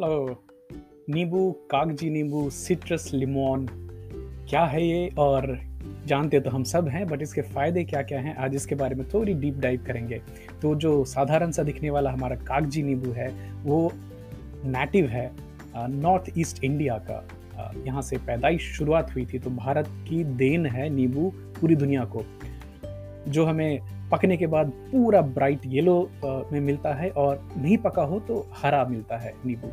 नींबू, कागज़ी नींबू सिट्रस लिमोन क्या है ये? और जानते तो हम सब हैं बट इसके फ़ायदे क्या क्या हैं? आज इसके बारे में थोड़ी डीप डाइव करेंगे। तो जो साधारण सा दिखने वाला हमारा कागज़ी नींबू है, वो नेटिव है नॉर्थ ईस्ट इंडिया का। यहाँ से पैदाइश शुरुआत हुई थी तो भारत की देन है नींबू पूरी दुनिया को। जो हमें पकने के बाद पूरा ब्राइट येलो में मिलता है, और नहीं पका हो तो हरा मिलता है नींबू।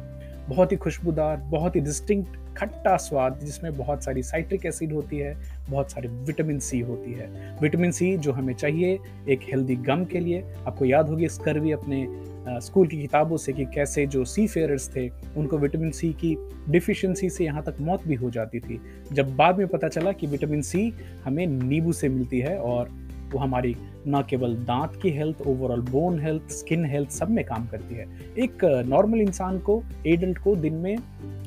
बहुत ही खुशबूदार, बहुत ही डिस्टिंक्ट खट्टा स्वाद, जिसमें बहुत सारी साइट्रिक एसिड होती है, बहुत सारी विटामिन सी होती है। विटामिन सी जो हमें चाहिए एक हेल्दी गम के लिए। आपको याद होगी स्कर्वी अपने स्कूल की किताबों से कि कैसे जो सी फेयरर्स थे, उनको विटामिन सी की डिफिशेंसी से यहाँ तक मौत भी हो जाती थी। जब बाद में पता चला कि विटामिन सी हमें नींबू से मिलती है और वो हमारी न केवल दांत की health overall bone health skin health सब में काम करती है। एक नॉर्मल इंसान को एडल्ट को दिन में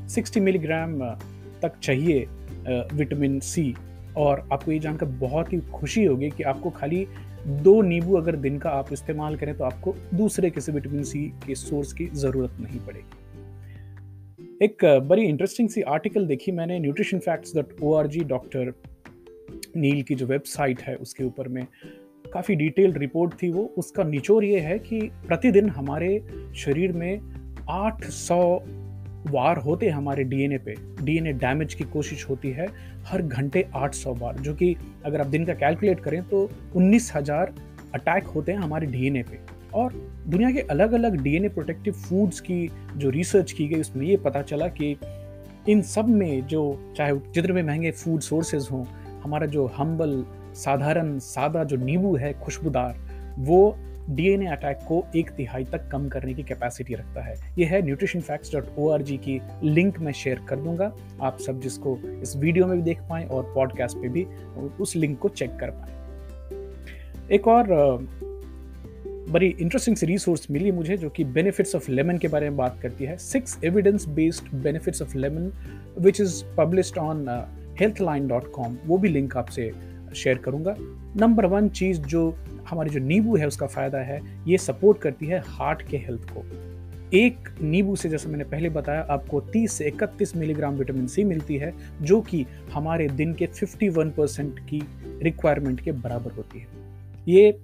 60 मिलीग्राम तक चाहिए विटामिन सी और आपको ये जानकर बहुत ही खुशी होगी कि आपको खाली दो नींबू अगर दिन का आप इस्तेमाल करें तो आपको दूसरे किसी विटामिन सी के सोर्स की ज़रूरत नहीं पड़ेगी। एक बड़ी इंटरेस्टिंग सी आर्टिकल देखी मैंने nutrition facts dot O R G doctor Neil की जो वेबसाइट है उसके ऊपर में काफ़ी डिटेल्ड रिपोर्ट थी वो। उसका निचोर ये है कि प्रतिदिन हमारे शरीर में 800 वार होते हैं हमारे डीएनए पे। डीएनए डैमेज की कोशिश होती है हर घंटे 800 बार जो कि अगर आप दिन का कैलकुलेट करें तो 19,000 अटैक होते हैं हमारे डीएनए पे। और दुनिया के अलग अलग डीएनए प्रोटेक्टिव फूड्स की जो रिसर्च की गई उसमें ये पता चला कि इन सब में जो चाहे जितने भी महँगे फ़ूड सोर्सेज हों हमारा जो हम्बल साधारण, सादा जो नींबू है, खुशबूदार, वो डीएनए अटैक को एक तिहाई तक कम करने की कैपेसिटी रखता है। यह है nutrition facts dot O R G की लिंक मैं शेयर कर दूँगा। आप सब जिसको इस वीडियो में भी देख पाएँ और पॉडकास्ट पे भी, उस लिंक को चेक कर पाएँ। एक और बड़ी इंटरेस्टिंग सी रिसोर्स मिली मुझे जो कि बेनिफिट्स ऑफ़ लेमन के बारे में बात करती है। Six evidence based benefits of lemon which is published on Healthline dot com वो भी लिंक आपसे शेयर करूँगा। नंबर वन चीज़ जो हमारी जो नींबू है, उसका फ़ायदा है, ये सपोर्ट करती है हार्ट के हेल्थ को। एक नींबू से, जैसे मैंने पहले बताया, आपको 30 से 31 मिलीग्राम विटामिन सी मिलती है, जो कि हमारे दिन के 51 परसेंट की रिक्वायरमेंट के बराबर होती है। ये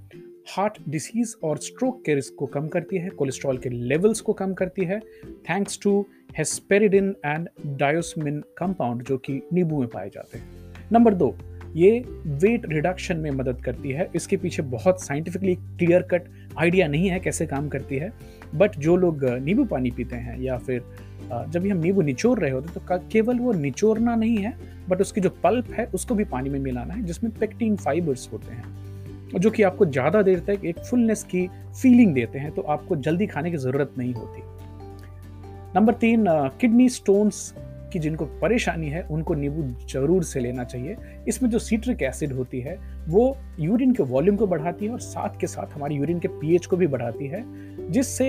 हार्ट डिसीज और स्ट्रोक के रिस्क को कम करती है कोलेस्ट्रॉल के लेवल्स को कम करती है। Thanks to hesperidin and diosmin compound जो कि नींबू में पाए जाते हैं। नंबर दो, ये वेट रिडक्शन में मदद करती है। इसके पीछे बहुत साइंटिफिकली क्लियर कट आइडिया नहीं है कैसे काम करती है। बट जो लोग नींबू पानी पीते हैं या फिर जब भी हम नींबू निचोड़ रहे होते हैं तो केवल वो निचोड़ना नहीं है बट उसकी जो पल्प है, उसको भी पानी में मिलाना है, जिसमें पेक्टिन फाइबर्स होते हैं। जो कि आपको ज़्यादा देर तक एक फुलनेस की फीलिंग देते हैं तो आपको जल्दी खाने की ज़रूरत नहीं होती। नंबर तीन किडनी स्टोन्स की जिनको परेशानी है, उनको नींबू ज़रूर से लेना चाहिए। इसमें जो सीट्रिक एसिड होती है, वो यूरिन के वॉल्यूम को बढ़ाती है और साथ के साथ हमारी यूरिन के पीएच को भी बढ़ाती है, जिससे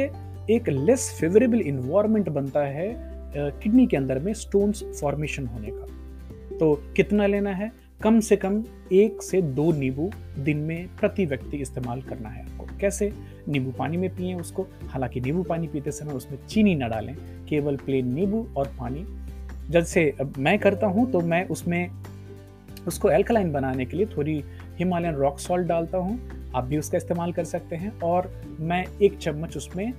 एक लेस फेवरेबल इन्वायरमेंट बनता है किडनी के अंदर में स्टोन्स फॉर्मेशन होने का। तो कितना लेना है? कम से कम एक से दो नींबू दिन में प्रति व्यक्ति इस्तेमाल करना है आपको। कैसे? नींबू पानी में पिए उसको। हालाँकि नींबू पानी पीते समय उसमें चीनी ना डालें, केवल प्लेन नींबू और पानी। जैसे मैं करता हूँ तो मैं उसमें उसको एल्कलाइन बनाने के लिए थोड़ी हिमालयन रॉक सॉल्ट डालता हूँ। आप भी उसका इस्तेमाल कर सकते हैं और मैं एक चम्मच उसमें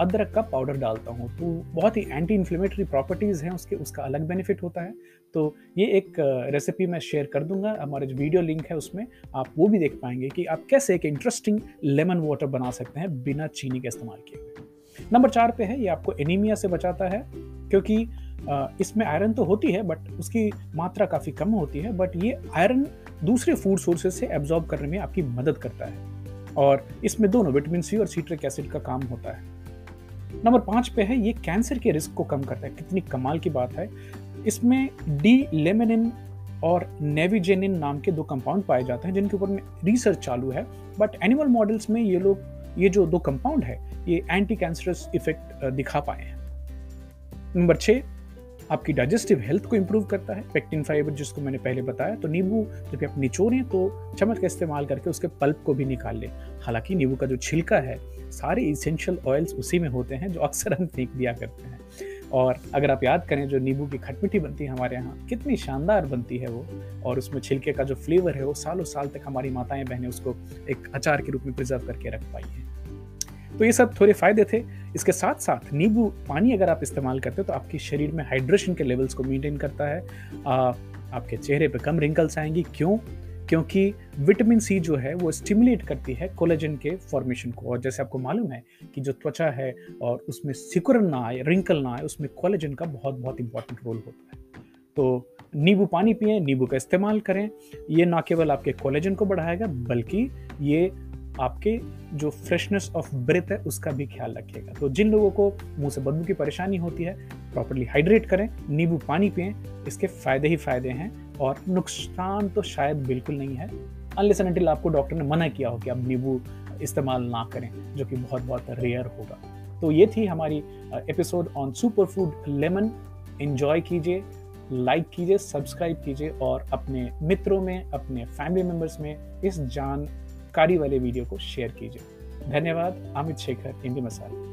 अदरक का पाउडर डालता हूँ तो बहुत ही एंटी इन्फ्लेमेटरी प्रॉपर्टीज़ हैं, उसके, उसका अलग बेनिफिट होता है। तो ये एक रेसिपी मैं शेयर कर दूँगा, हमारे जो वीडियो लिंक है उसमें, आप वो भी देख पाएँगे कि आप कैसे एक इंटरेस्टिंग लेमन वाटर बना सकते हैं बिना चीनी का इस्तेमाल किए हुए। नंबर चार पे है, ये आपको एनीमिया से बचाता है, क्योंकि इसमें आयरन तो होती है बट उसकी मात्रा काफ़ी कम होती है बट ये आयरन दूसरे फ़ूड सोर्सेज से एब्जॉर्ब करने में आपकी मदद करता है। और इसमें दोनों विटामिन सी और सीट्रिक एसिड का काम होता है। नंबर पाँच पे है, ये कैंसर के रिस्क को कम करता है। कितनी कमाल की बात है। इसमें डी लेमिनिन और नेविजेनिन नाम के दो कंपाउंड पाए जाते हैं, जिनके ऊपर में रिसर्च चालू है। बट एनिमल मॉडल्स में ये लोग, ये जो दो कंपाउंड है, ये एंटी कैंसरस इफ़ेक्ट दिखा पाए हैं। नंबर छः आपकी डाइजेस्टिव हेल्थ को इम्प्रूव करता है। पेक्टिन फाइबर जिसको मैंने पहले बताया तो नींबू जब आप निचोड़ें तो चम्मच का इस्तेमाल करके उसके पल्प को भी निकाल लें। हालाँकि नींबू का जो छिलका है, सारे इसेंशियल ऑयल्स उसी में होते हैं जो अक्सर हम फेंक दिया करते हैं। और अगर आप याद करें, जो नींबू की खटमिठी बनती है हमारे यहाँ, कितनी शानदार बनती है वो। और उसमें छिलके का जो फ्लेवर है, वो सालों साल तक हमारी माताएँ बहनें उसको एक अचार के रूप में प्रिजर्व करके रख पाई हैं। तो ये सब थोड़े फ़ायदे थे। इसके साथ साथ नींबू पानी अगर आप इस्तेमाल करते हो तो आपके शरीर में हाइड्रेशन के लेवल्स को मेंटेन करता है। आ, आपके चेहरे पे कम रिंकल्स आएँगी। क्यों? क्योंकि विटामिन सी जो है वो स्टिमुलेट करती है कोलेजन के फॉर्मेशन को। और जैसे आपको मालूम है कि जो त्वचा है और उसमें सिकुड़न ना आए रिंकल ना आए उसमें कोलेजन का बहुत बहुत इंपॉर्टेंट रोल होता है। तो नींबू पानी पिए नींबू का इस्तेमाल करें। ये ना केवल आपके कोलेजन को बढ़ाएगा बल्कि ये आपके जो फ्रेशनेस ऑफ़ ब्रेथ है, उसका भी ख्याल रखेगा तो जिन लोगों को मुँह से बदबू की परेशानी होती है प्रॉपरली हाइड्रेट करें, नींबू पानी पिए, इसके फ़ायदे ही फ़ायदे हैं और नुकसान तो शायद बिल्कुल नहीं है। अनलेस एंड आपको डॉक्टर ने मना किया हो कि आप नींबू इस्तेमाल ना करें, जो कि बहुत बहुत रेयर होगा। तो ये थी हमारी episode on super food lemon enjoy कीजिए लाइक कीजिए सब्सक्राइब कीजिए और अपने मित्रों में, अपने फैमिली मेंबर्स में इस जानकारी वाले वीडियो को शेयर कीजिए। धन्यवाद अमित शेखर हिंदी मसाला।